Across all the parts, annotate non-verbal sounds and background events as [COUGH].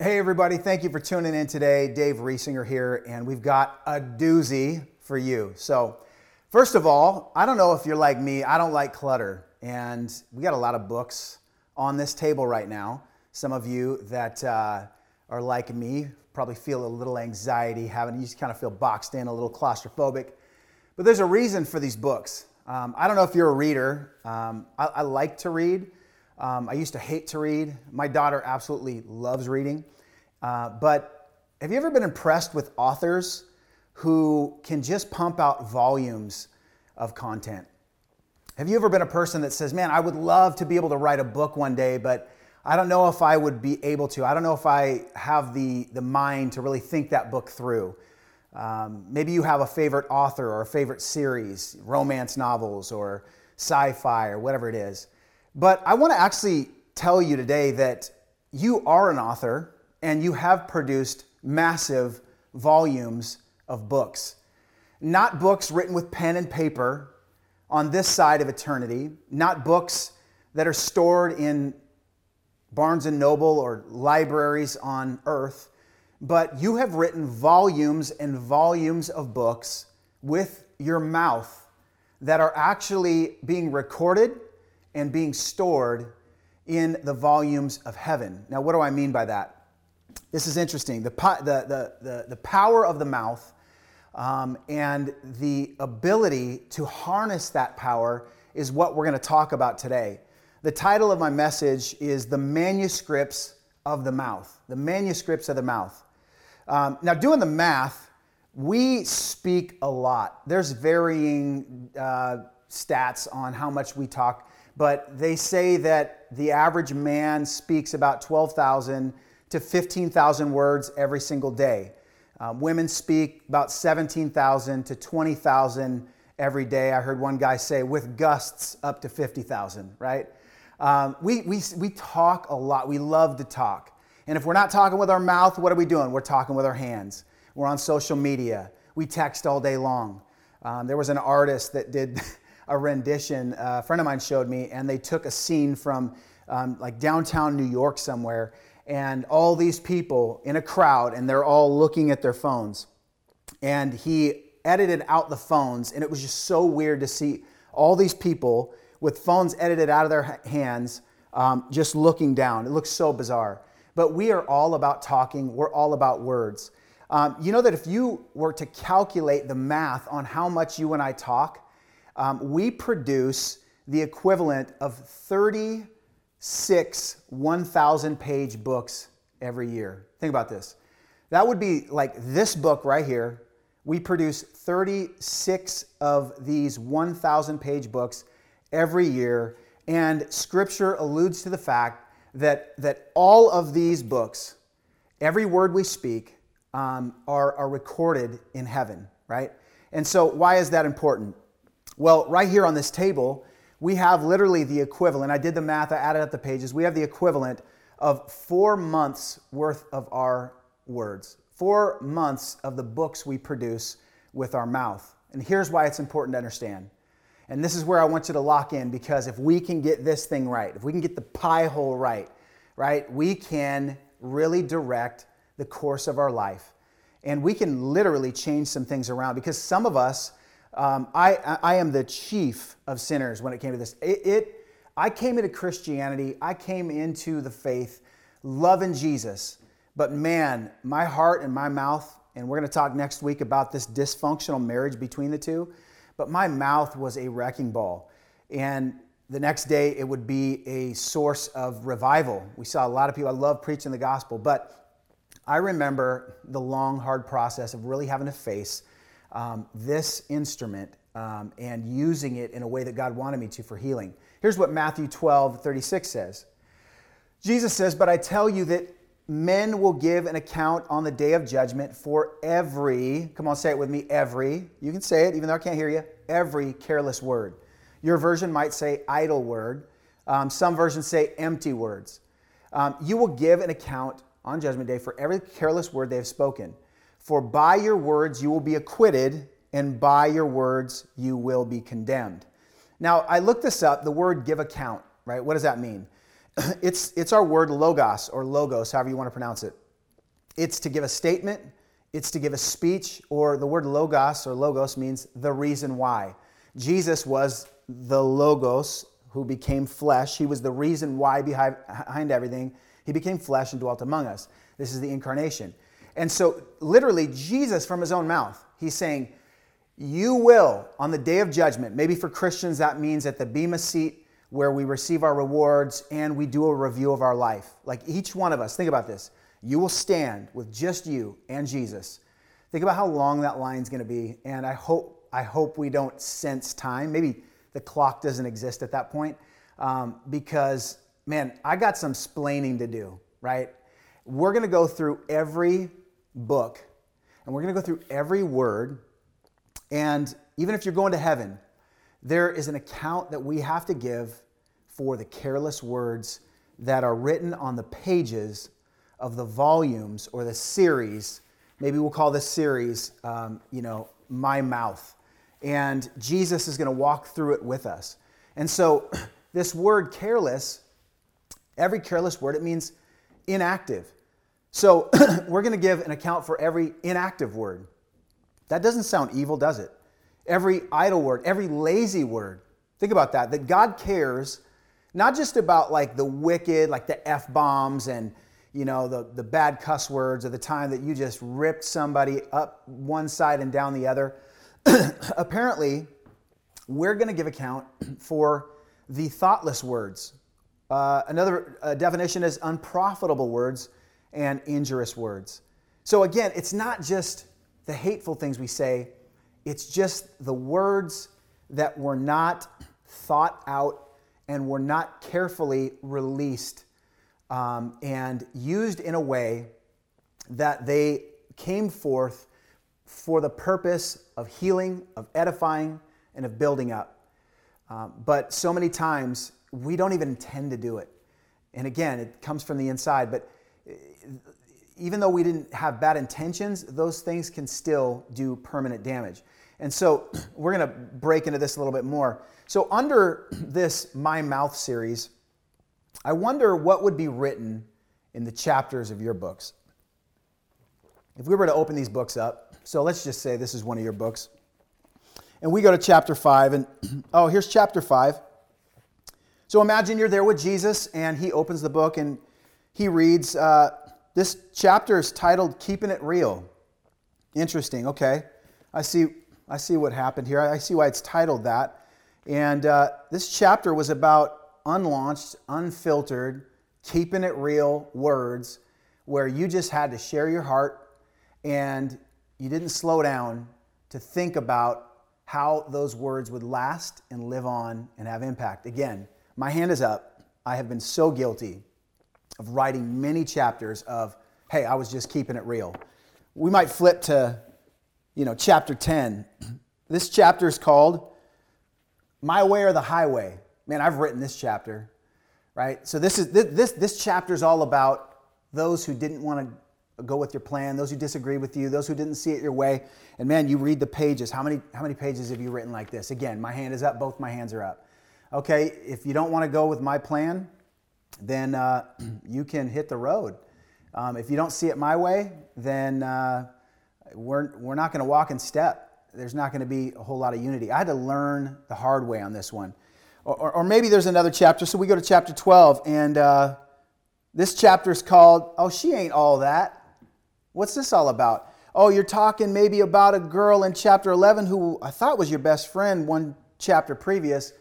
Hey, everybody, thank you for tuning in today. Dave Riesinger here, and we've got a doozy for you. So, first of all, I don't know if you're like me, I don't like clutter, and we got a lot of books on this table right now. Some of you that uh, are like me probably feel a little anxiety, having you just kind of feel boxed in, a little claustrophobic. But there's a reason for these books. Um, I don't know if you're a reader. Um, I, I, like to read. Um, I used to hate to read. My daughter absolutely loves reading. Uh, but have you ever been impressed with authors who can just pump out volumes of content? Have you ever been a person that says, Man, I would love to be able to write a book one day, but I don't know if I would be able to. I don't know if I have the, the mind to really think that book through. Um, maybe you have a favorite author or a favorite series, romance novels or sci fi or whatever it is. But I want to actually tell you today that you are an author and you have produced massive volumes of books. Not books written with pen and paper on this side of eternity, not books that are stored in Barnes and Noble or libraries on earth, but you have written volumes and volumes of books with your mouth that are actually being recorded and being stored in the volumes of heaven. Now, what do I mean by that? This is interesting. The, the, the, the, the power of the mouth um, and the ability to harness that power is what we're going to talk about today. The title of my message is The Manuscripts of the Mouth. The Manuscripts of the Mouth. Um, now, doing the math, we speak a lot. There's varying uh, stats on how much we talk, but they say that the average man speaks about 12,000 to 15,000 words every single day. Um, women speak about 17,000 to 20,000 every day. I heard one guy say with gusts up to 50,000, right? Um, we, we, we talk a lot. We love to talk. And if we're not talking with our mouth, what are we doing? We're talking with our hands. We're on social media. We text all day long. Um, there was an artist that did [LAUGHS] a rendition, uh, a friend of mine showed me, and they took a scene from um, like downtown New York somewhere, and all these people in a crowd, and they're all looking at their phones. And he edited out the phones, and it was just so weird to see all these people with phones edited out of their hands, um, just looking down. It looks so bizarre. But we are all about talking, we're all about words. Um, you know that if you were to calculate the math on how much you and I talk, um, we produce the equivalent of 36 1,000 page books every year. Think about this. That would be like this book right here. We produce 36 of these 1,000 page books every year, and scripture alludes to the fact that, that all of these books, every word we speak, um, are, are recorded in heaven, right? And so, why is that important? Well, right here on this table, we have literally the equivalent. I did the math, I added up the pages. We have the equivalent of four months worth of our words, four months of the books we produce with our mouth. And here's why it's important to understand and this is where I want you to lock in because if we can get this thing right, if we can get the pie hole right, right, we can really direct the course of our life. And we can literally change some things around because some of us, um, I, I am the chief of sinners when it came to this. It, it, I came into Christianity, I came into the faith loving Jesus. But man, my heart and my mouth, and we're going to talk next week about this dysfunctional marriage between the two but my mouth was a wrecking ball. And the next day, it would be a source of revival. We saw a lot of people, I love preaching the gospel, but I remember the long, hard process of really having to face um, this instrument um, and using it in a way that God wanted me to for healing. Here's what Matthew 12, 36 says Jesus says, But I tell you that men will give an account on the day of judgment for every, come on, say it with me, every, you can say it even though I can't hear you, every careless word. Your version might say idle word. Um, some versions say empty words. Um, you will give an account on Judgment Day for every careless word they have spoken. For by your words you will be acquitted, and by your words you will be condemned. Now, I looked this up, the word give account, right? What does that mean? [CLEARS THROAT] it's, it's our word logos or logos, however you want to pronounce it. it's to give a statement, it's to give a speech, or the word logos or logos means the reason why. Jesus was the logos who became flesh. He was the reason why behind, behind everything. He became flesh and dwelt among us. This is the incarnation. And so, literally, Jesus from his own mouth, he's saying, You will, on the day of judgment, maybe for Christians, that means at the Bema seat where we receive our rewards and we do a review of our life. Like each one of us, think about this. You will stand with just you and Jesus. Think about how long that line's going to be, and I hope I hope we don't sense time. Maybe the clock doesn't exist at that point, um, because man, I got some splaining to do. Right? We're going to go through every book, and we're going to go through every word, and even if you're going to heaven, there is an account that we have to give for the careless words that are written on the pages of the volumes or the series. Maybe we'll call this series, um, you know, My Mouth. And Jesus is going to walk through it with us. And so, [CLEARS THROAT] this word careless, every careless word, it means inactive. So, [CLEARS THROAT] we're going to give an account for every inactive word. That doesn't sound evil, does it? Every idle word, every lazy word. Think about that. That God cares not just about like the wicked, like the F bombs and you know, the, the bad cuss words or the time that you just ripped somebody up one side and down the other. [CLEARS THROAT] Apparently, we're going to give account [CLEARS THROAT] for the thoughtless words. Uh, another uh, definition is unprofitable words and injurious words. So, again, it's not just the hateful things we say, it's just the words that were not thought out and were not carefully released um, and used in a way that they came forth for the purpose of healing, of edifying, and of building up. Um, but so many times we don't even intend to do it. And again, it comes from the inside. But even though we didn't have bad intentions, those things can still do permanent damage. And so [CLEARS THROAT] we're going to break into this a little bit more. So, under [CLEARS THROAT] this My Mouth series, I wonder what would be written in the chapters of your books. If we were to open these books up, so let's just say this is one of your books, and we go to chapter 5, and [CLEARS THROAT] oh, here's chapter 5. So imagine you're there with Jesus, and he opens the book and he reads, uh, This chapter is titled Keeping It Real. Interesting, okay. I see, I see what happened here. I see why it's titled that. And uh, this chapter was about unlaunched, unfiltered, keeping it real words where you just had to share your heart and you didn't slow down to think about how those words would last and live on and have impact. Again, my hand is up. I have been so guilty of writing many chapters of, hey, I was just keeping it real. We might flip to, you know, chapter 10. [CLEARS THROAT] This chapter is called My Way or the Highway man, I've written this chapter, right? So this is this this chapter is all about those who didn't want to go with your plan, those who disagree with you, those who didn't see it your way. And man, you read the pages. How many how many pages have you written like this? Again, my hand is up. Both my hands are up. Okay, if you don't want to go with my plan, then uh, [CLEARS THROAT] you can hit the road. Um, if you don't see it my way, then uh, we're, we're not going to walk in step. There's not going to be a whole lot of unity. I had to learn the hard way on this one. Or, or maybe there's another chapter. So we go to chapter 12, and uh, this chapter is called, Oh, She Ain't All That. What's this all about? Oh, you're talking maybe about a girl in chapter 11 who I thought was your best friend one chapter previous,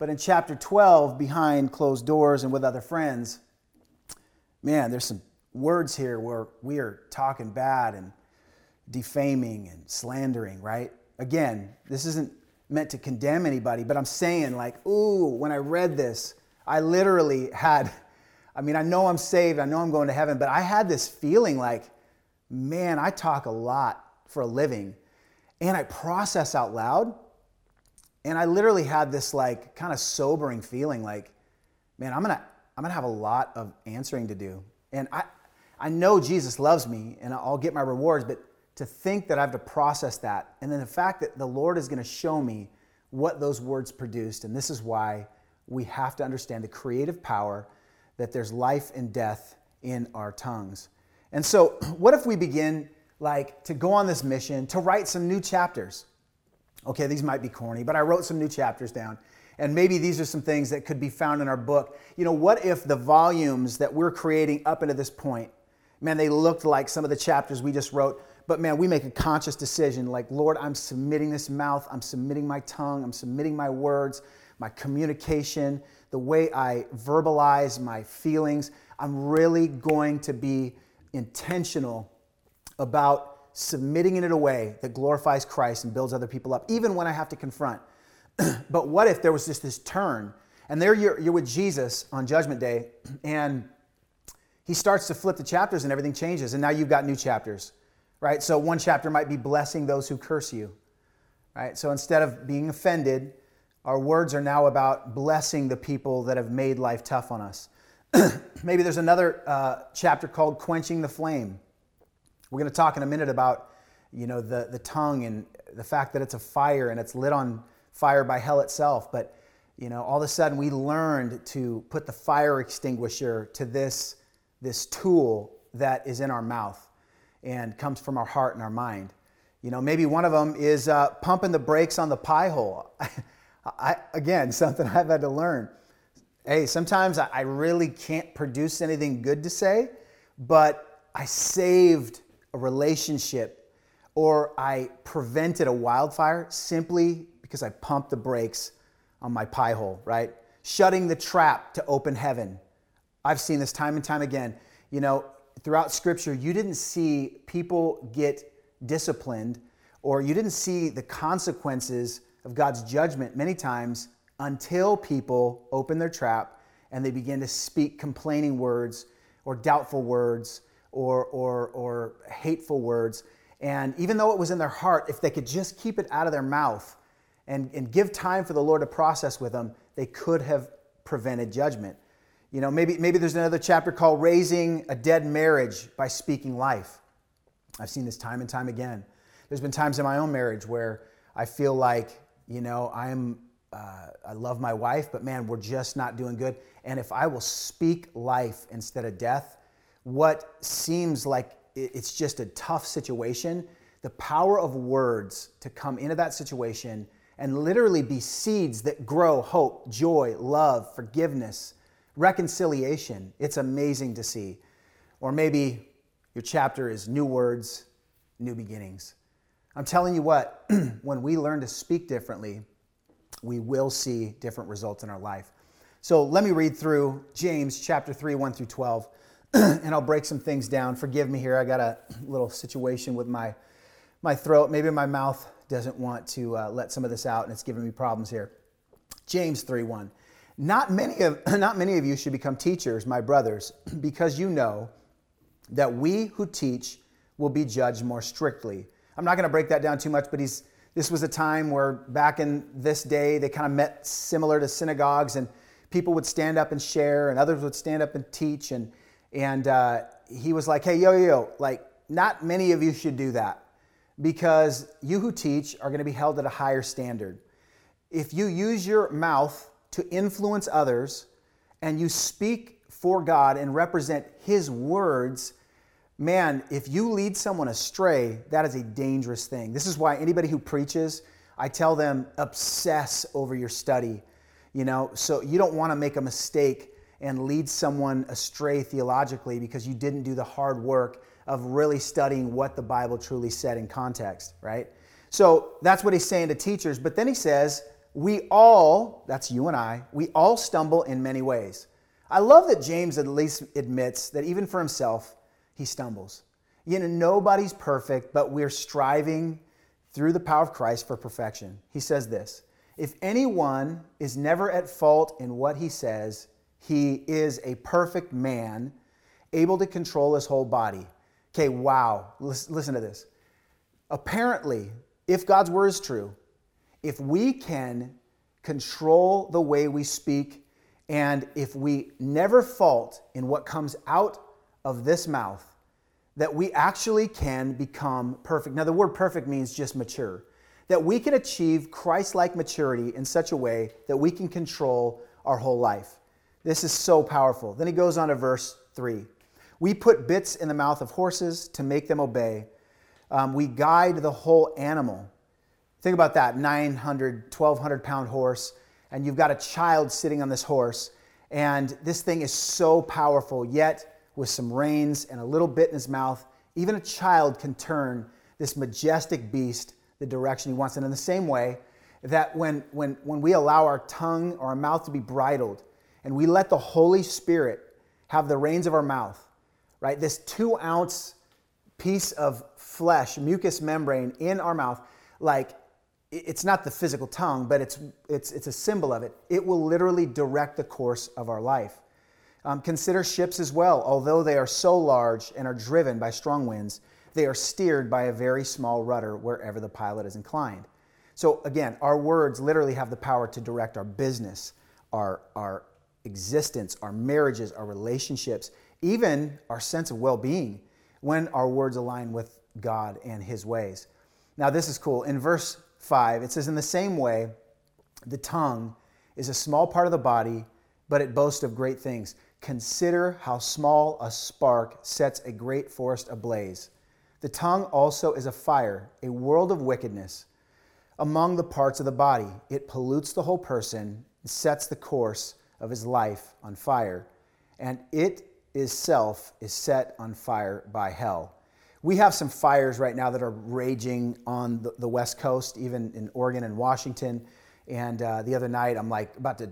but in chapter 12, behind closed doors and with other friends, man, there's some words here where we are talking bad and defaming and slandering, right? Again, this isn't meant to condemn anybody, but I'm saying, like, ooh, when I read this, I literally had, [LAUGHS] I mean, I know I'm saved, I know I'm going to heaven, but I had this feeling like, man, I talk a lot for a living and I process out loud. And I literally had this like kind of sobering feeling like, man, I'm gonna, I'm gonna have a lot of answering to do. And I, I know Jesus loves me and I'll get my rewards, but to think that I have to process that. And then the fact that the Lord is going to show me what those words produced. And this is why we have to understand the creative power that there's life and death in our tongues. And so, [CLEARS THROAT] what if we begin like to go on this mission to write some new chapters? Okay, these might be corny, but I wrote some new chapters down. And maybe these are some things that could be found in our book. You know, what if the volumes that we're creating up into this point, man, they looked like some of the chapters we just wrote, but man, we make a conscious decision like, Lord, I'm submitting this mouth, I'm submitting my tongue, I'm submitting my words, my communication, the way I verbalize my feelings. I'm really going to be intentional about submitting it in a way that glorifies Christ and builds other people up, even when I have to confront. [CLEARS THROAT] but what if there was just this turn? And there you're, you're with Jesus on Judgment Day, [CLEARS THROAT] and he starts to flip the chapters and everything changes, and now you've got new chapters, right? So one chapter might be blessing those who curse you, right? So instead of being offended, our words are now about blessing the people that have made life tough on us. [CLEARS THROAT] Maybe there's another uh, chapter called Quenching the Flame. We're going to talk in a minute about, you know, the, the tongue and the fact that it's a fire and it's lit on fire by hell itself. But, you know, all of a sudden we learned to put the fire extinguisher to this, this tool that is in our mouth and comes from our heart and our mind. You know, maybe one of them is uh, pumping the brakes on the pie hole. [LAUGHS] I, again, [LAUGHS] something I've had to learn. Hey, sometimes I really can't produce anything good to say, but I saved a relationship or I prevented a wildfire simply because I pumped the brakes on my pie hole, right? Shutting the trap to open heaven. I've seen this time and time again. You know, throughout scripture, you didn't see people get disciplined or you didn't see the consequences of God's judgment many times until people open their trap and they begin to speak complaining words or doubtful words or, or, or hateful words. And even though it was in their heart, if they could just keep it out of their mouth and, and give time for the Lord to process with them, they could have prevented judgment. You know, maybe, maybe there's another chapter called Raising a Dead Marriage by Speaking Life. I've seen this time and time again. There's been times in my own marriage where I feel like, you know, I'm, uh, I love my wife, but man, we're just not doing good. And if I will speak life instead of death, what seems like it's just a tough situation, the power of words to come into that situation and literally be seeds that grow hope, joy, love, forgiveness, reconciliation. It's amazing to see. Or maybe your chapter is new words, new beginnings. I'm telling you what, [CLEARS THROAT] when we learn to speak differently, we will see different results in our life. So let me read through James chapter 3, 1 through 12. [CLEARS THROAT] and I'll break some things down. Forgive me here. I got a little situation with my my throat. Maybe my mouth doesn't want to uh, let some of this out, and it's giving me problems here. James 3:1. Not many of [CLEARS THROAT] not many of you should become teachers, my brothers, [CLEARS THROAT] because you know that we who teach will be judged more strictly. I'm not going to break that down too much, but he's this was a time where back in this day they kind of met similar to synagogues and people would stand up and share and others would stand up and teach and and uh, he was like, hey, yo, yo, yo, like, not many of you should do that because you who teach are going to be held at a higher standard. If you use your mouth to influence others and you speak for God and represent His words, man, if you lead someone astray, that is a dangerous thing. This is why anybody who preaches, I tell them, obsess over your study. You know, so you don't want to make a mistake and lead someone astray theologically because you didn't do the hard work of really studying what the Bible truly said in context, right? So that's what he's saying to teachers. But then he says, we all, that's you and I, we all stumble in many ways. I love that James at least admits that even for himself, he stumbles. You know, nobody's perfect, but we're striving through the power of Christ for perfection. He says this If anyone is never at fault in what he says, he is a perfect man, able to control his whole body. Okay, wow. Listen to this. Apparently, if God's word is true, if we can control the way we speak, and if we never fault in what comes out of this mouth, that we actually can become perfect. Now, the word perfect means just mature. That we can achieve Christ like maturity in such a way that we can control our whole life. This is so powerful. Then he goes on to verse 3. We put bits in the mouth of horses to make them obey. Um, we guide the whole animal. Think about that 900, 1200 pound horse, and you've got a child sitting on this horse, and this thing is so powerful, yet with some reins and a little bit in his mouth, even a child can turn this majestic beast the direction he wants. And in the same way, that when, when, when we allow our tongue or our mouth to be bridled and we let the Holy Spirit have the reins of our mouth, right? This two ounce piece of flesh, mucous membrane in our mouth, like it's not the physical tongue, but it's, it's, it's a symbol of it. It will literally direct the course of our life. Um, consider ships as well. Although they are so large and are driven by strong winds, they are steered by a very small rudder wherever the pilot is inclined. So, again, our words literally have the power to direct our business, our, our existence, our marriages, our relationships, even our sense of well being when our words align with God and His ways. Now, this is cool. In verse 5, it says, In the same way, the tongue is a small part of the body, but it boasts of great things. Consider how small a spark sets a great forest ablaze. The tongue also is a fire, a world of wickedness among the parts of the body. It pollutes the whole person, sets the course of his life on fire, and it itself is set on fire by hell. We have some fires right now that are raging on the, West Coast, even in Oregon and Washington. And uh, the other night, I'm like about to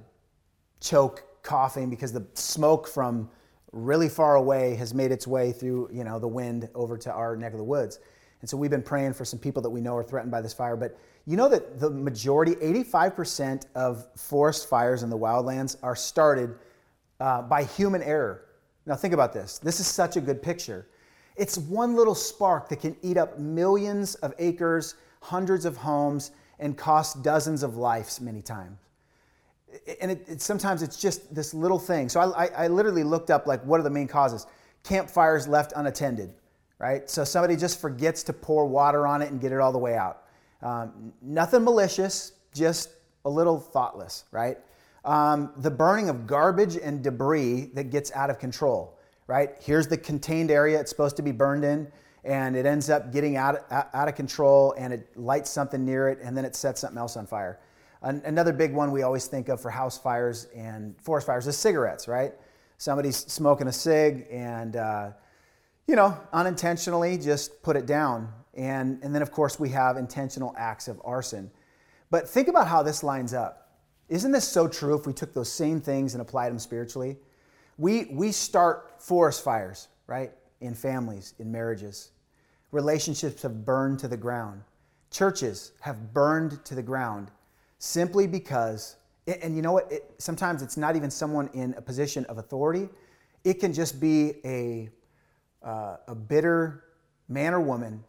choke coughing because the smoke from really far away has made its way through you know the wind over to our neck of the woods and so we've been praying for some people that we know are threatened by this fire. But you know that the majority 85% of forest fires in the wildlands are started uh, by human error. Now think about this. This is such a good picture. It's one little spark that can eat up millions of acres hundreds of homes and cost dozens of lives many times. And it, it, sometimes it's just this little thing. So I, I, I, literally looked up like what are the main causes? Campfires left unattended, right? So somebody just forgets to pour water on it and get it all the way out. Um, nothing malicious, just a little thoughtless, right? Um, the burning of garbage and debris that gets out of control, right? Here's the contained area it's supposed to be burned in, and it ends up getting out, out of control and it lights something near it, and then it sets something else on fire. Another big one we always think of for house fires and forest fires is cigarettes, right? Somebody's smoking a cig and, uh, you know, unintentionally just put it down. And, and then, of course, we have intentional acts of arson. But think about how this lines up. Isn't this so true if we took those same things and applied them spiritually? We, we start forest fires, right? In families, in marriages. Relationships have burned to the ground. Churches have burned to the ground simply because, and you know what? It, sometimes it's not even someone in a position of authority. It can just be a, uh, a bitter man or woman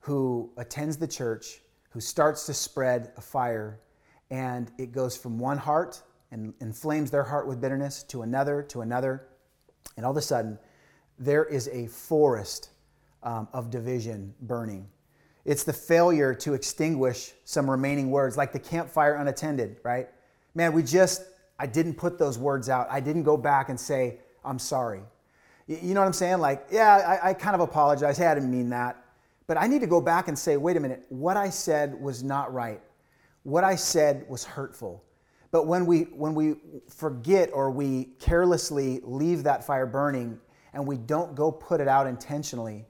who attends the church, who starts to spread a fire, and it goes from one heart and inflames their heart with bitterness to another, to another. And all of a sudden, there is a forest um, of division burning. It's the failure to extinguish some remaining words, like the campfire unattended, right? Man, we just, I didn't put those words out. I didn't go back and say, I'm sorry. You know what I'm saying? Like, yeah, I, I kind of apologize. Hey, I didn't mean that. But I need to go back and say, wait a minute, what I said was not right. What I said was hurtful. But when we, when we forget or we carelessly leave that fire burning and we don't go put it out intentionally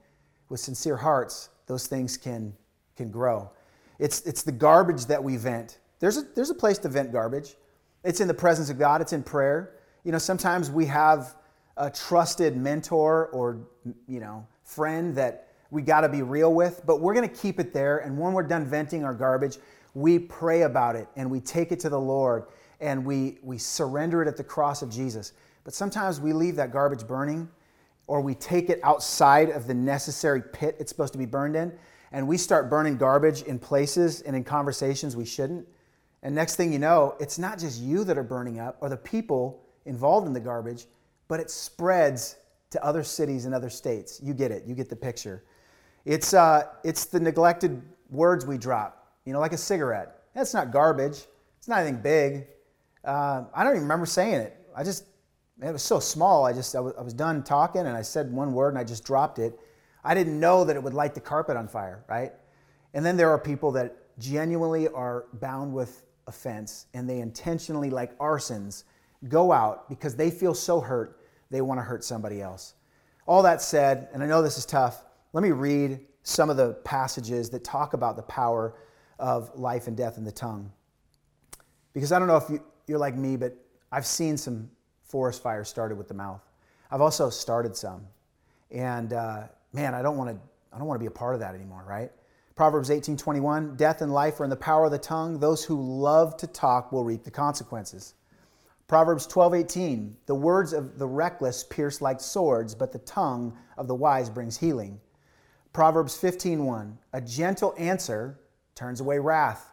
with sincere hearts, those things can, can grow. It's, it's the garbage that we vent. There's a, there's a place to vent garbage. It's in the presence of God, it's in prayer. You know, sometimes we have a trusted mentor or, you know, friend that we got to be real with, but we're going to keep it there. And when we're done venting our garbage, we pray about it and we take it to the Lord and we, we surrender it at the cross of Jesus. But sometimes we leave that garbage burning or we take it outside of the necessary pit it's supposed to be burned in, and we start burning garbage in places and in conversations we shouldn't. And next thing you know, it's not just you that are burning up or the people involved in the garbage, but it spreads to other cities and other states. You get it, you get the picture. It's, uh, it's the neglected words we drop, you know, like a cigarette. That's not garbage, it's not anything big. Uh, I don't even remember saying it. I just it was so small. I just I was, I was done talking and I said one word and I just dropped it. I didn't know that it would light the carpet on fire, right? And then there are people that genuinely are bound with offense and they intentionally, like arsons, go out because they feel so hurt they want to hurt somebody else. All that said, and I know this is tough, let me read some of the passages that talk about the power of life and death in the tongue. Because I don't know if you, you're like me, but I've seen some forest fires started with the mouth. I've also started some. And uh, man, I don't want to I don't want to be a part of that anymore, right? Proverbs 18:21, death and life are in the power of the tongue. Those who love to talk will reap the consequences. Proverbs 12:18, the words of the reckless pierce like swords, but the tongue of the wise brings healing. Proverbs 15:1, a gentle answer turns away wrath,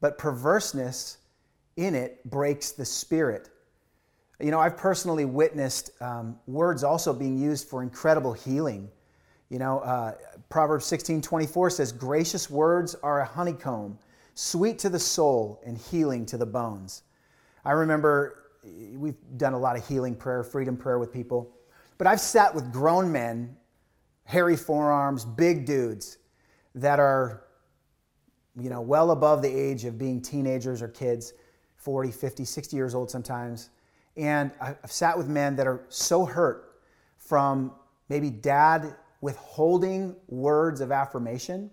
but perverseness in it breaks the spirit. You know, I've personally witnessed um, words also being used for incredible healing. You know, uh, Proverbs 16 24 says, Gracious words are a honeycomb, sweet to the soul and healing to the bones. I remember eh, we've done a lot of healing prayer, freedom prayer with people, but I've sat with grown men, hairy forearms, big dudes that are, you know, well above the age of being teenagers or kids, 40, 50, 60 years old sometimes and I've sat with men that are so hurt from maybe dad withholding words of affirmation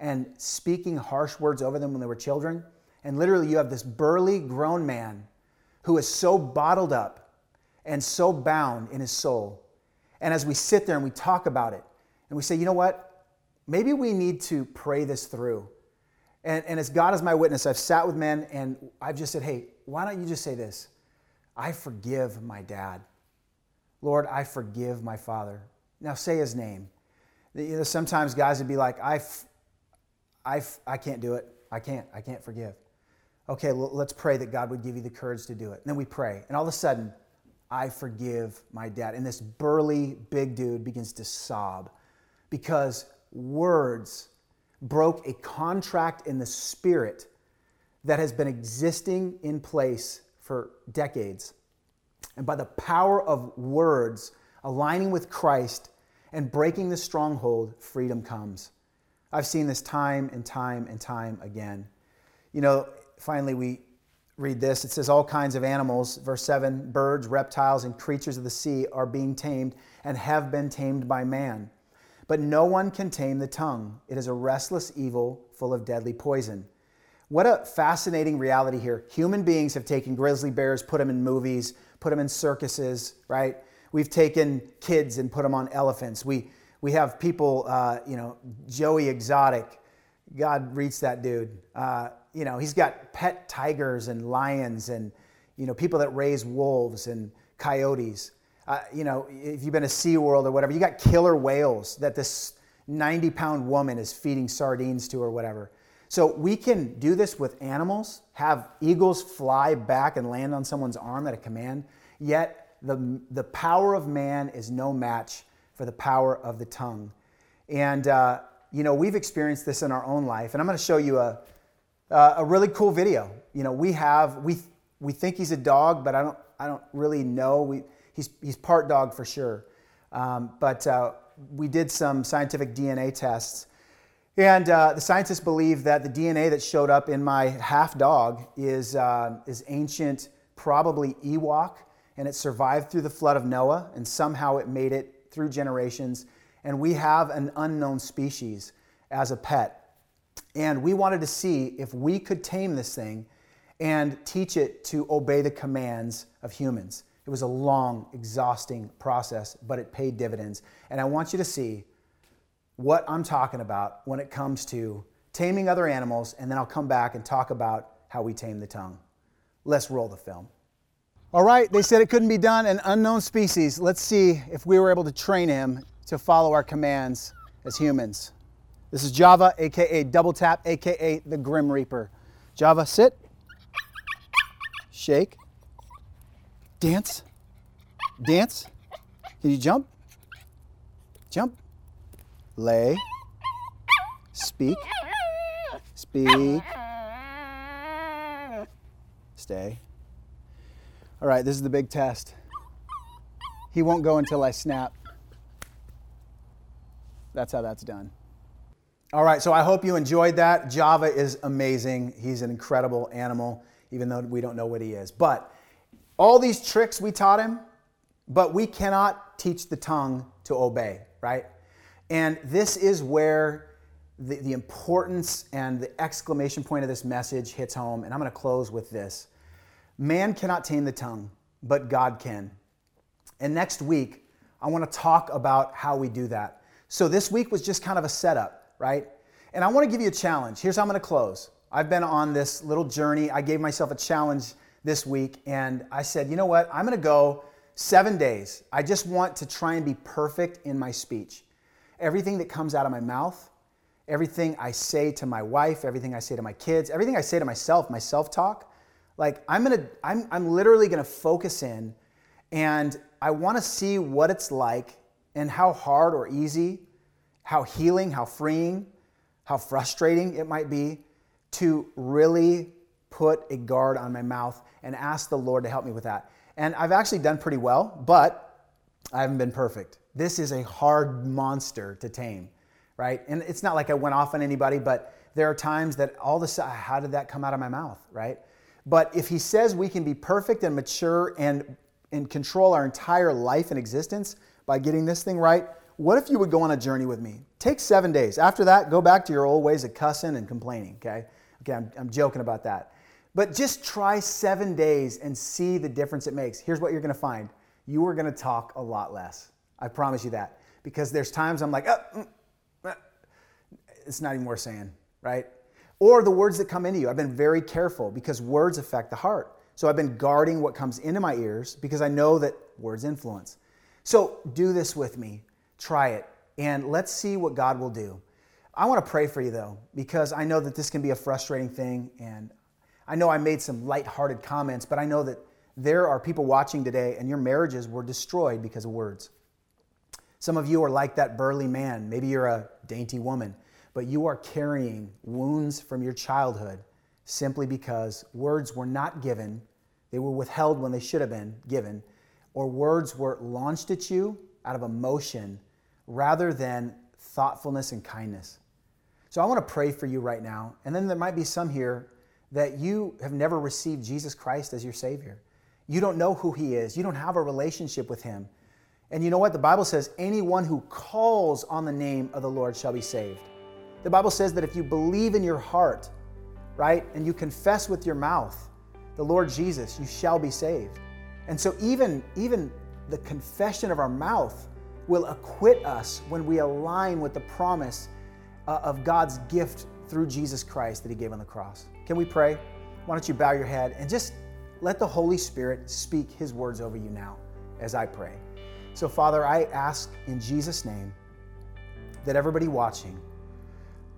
and speaking harsh words over them when they were children. And literally, you have this burly grown man who is so bottled up and so bound in his soul. And as we sit there and we talk about it, and we say, you know what? Maybe we need to pray this through. And, and as God is my witness, I've sat with men and I've just said, hey, why don't you just say this? I forgive my dad. Lord, I forgive my father. Now say his name. You know, sometimes guys would be like, I, I, I can't do it. I can't. I can't forgive. Okay, well, let's pray that God would give you the courage to do it. And then we pray. And all of a sudden, I forgive my dad. And this burly, big dude begins to sob because words broke a contract in the spirit that has been existing in place for decades. And by the power of words aligning with Christ and breaking the stronghold, freedom comes. I've seen this time and time and time again. You know, finally, we read this. It says, All kinds of animals, verse 7 birds, reptiles, and creatures of the sea are being tamed and have been tamed by man. But no one can tame the tongue. It is a restless evil full of deadly poison. What a fascinating reality here. Human beings have taken grizzly bears, put them in movies, put them in circuses, right? We've taken kids and put them on elephants. We, we have people, uh, you know, Joey Exotic. God reach that dude. Uh, you know, he's got pet tigers and lions and, you know, people that raise wolves and coyotes. Uh, you know, if you've been to SeaWorld or whatever, you got killer whales that this 90 pound woman is feeding sardines to or whatever. So we can do this with animals, have eagles fly back and land on someone's arm at a command, yet the, the power of man is no match for the power of the tongue. And, uh, you know, we've experienced this in our own life. And I'm going to show you a, a really cool video. You know, we have, we, we think he's a dog, but I don't, I don't really know. We, he's, he's part dog for sure. Um, but uh, we did some scientific DNA tests and uh, the scientists believe that the DNA that showed up in my half dog is, uh, is ancient, probably Ewok, and it survived through the flood of Noah, and somehow it made it through generations. And we have an unknown species as a pet. And we wanted to see if we could tame this thing and teach it to obey the commands of humans. It was a long, exhausting process, but it paid dividends. And I want you to see what I'm talking about when it comes to taming other animals, and then I'll come back and talk about how we tame the tongue. Let's roll the film. All right, they said it couldn't be done, an unknown species. Let's see if we were able to train him to follow our commands as humans. This is Java, aka Double Tap, aka the Grim Reaper. Java, sit, shake, dance, dance. Can you jump? Jump lay, speak, speak, stay. All right, this is the big test. He won't go until I snap. That's how that's done. All right, so I hope you enjoyed that. Java is amazing. He's an incredible animal, even though we don't know what he is. But all these tricks we taught him, but we cannot teach the tongue to obey, right? And this is where the, the importance and the exclamation point of this message hits home. And I'm going to close with this Man cannot tame the tongue, but God can. And next week, I want to talk about how we do that. So this week was just kind of a setup, right? And I want to give you a challenge. Here's how I'm going to close. I've been on this little journey. I gave myself a challenge this week, and I said, you know what? I'm going to go seven days. I just want to try and be perfect in my speech. Everything that comes out of my mouth, everything I say to my wife, everything I say to my kids, everything I say to myself, my self talk, like I'm gonna, I'm, I'm literally gonna focus in and I wanna see what it's like and how hard or easy, how healing, how freeing, how frustrating it might be to really put a guard on my mouth and ask the Lord to help me with that. And I've actually done pretty well, but I haven't been perfect. This is a hard monster to tame, right? And it's not like I went off on anybody, but there are times that all sudden, how did that come out of my mouth, right? But if he says we can be perfect and mature and, and control our entire life and existence by getting this thing right, what if you would go on a journey with me? Take seven days. After that, go back to your old ways of cussing and complaining, okay? Okay, I'm, I'm joking about that. But just try seven days and see the difference it makes. Here's what you're gonna find you are gonna talk a lot less. I promise you that. Because there's times I'm like, oh, it's not even worth saying, right? or the words that come into you. I've been very careful because words affect the heart. So I've been guarding what comes into my ears because I know that words influence. So do this with me. Try it and let's see what God will do. I want to pray for you though because I know that this can be a frustrating thing and I know I made some light-hearted comments, but I know that there are people watching today and your marriages were destroyed because of words. Some of you are like that burly man. Maybe you're a dainty woman but you are carrying wounds from your childhood simply because words were not given, they were withheld when they should have been given, or words were launched at you out of emotion rather than thoughtfulness and kindness. So I want to pray for you right now. And then there might be some here that you have never received Jesus Christ as your Savior. You don't know who He is, you don't have a relationship with Him. And you know what? The Bible says, anyone who calls on the name of the Lord shall be saved. The Bible says that if you believe in your heart, right, and you confess with your mouth the Lord Jesus, you shall be saved. And so even, even the confession of our mouth will acquit us when we align with the promise uh, of God's gift through Jesus Christ that He gave on the cross. Can we pray? Why don't you bow your head and just let the Holy Spirit speak His words over you now as I pray. So, Father, I ask in Jesus' name that everybody watching,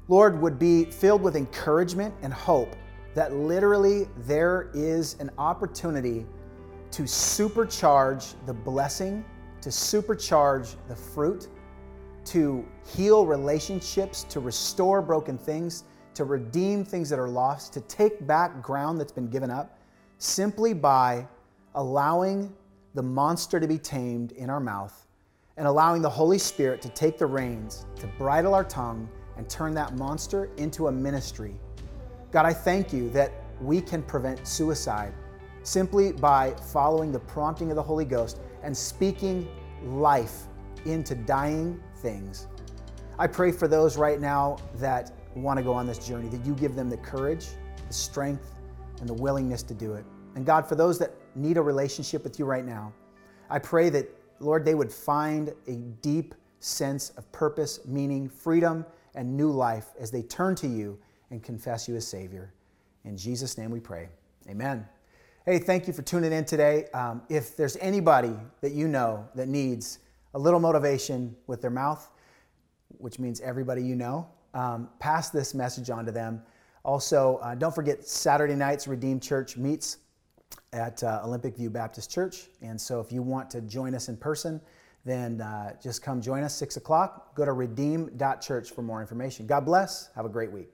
Lord, would be filled with encouragement and hope that literally there is an opportunity to supercharge the blessing, to supercharge the fruit, to heal relationships, to restore broken things, to redeem things that are lost, to take back ground that's been given up, simply by allowing the monster to be tamed in our mouth and allowing the Holy Spirit to take the reins, to bridle our tongue and turn that monster into a ministry. God, I thank you that we can prevent suicide simply by following the prompting of the Holy Ghost and speaking life into dying things. I pray for those right now that want to go on this journey, that you give them the courage, the strength, and the willingness to do it. And God, for those that need a relationship with you right now, I pray that, Lord, they would find a deep sense of purpose, meaning, freedom, and new life as they turn to you and confess you as Savior. In Jesus' name we pray. Amen. Hey, thank you for tuning in today. Um, if there's anybody that you know that needs a little motivation with their mouth, which means everybody you know, um, pass this message on to them. Also, uh, don't forget Saturday nights, Redeemed Church meets at uh, Olympic View Baptist Church. And so if you want to join us in person, then uh, just come join us 6 o'clock. Go to redeem.church for more information. God bless. Have a great week.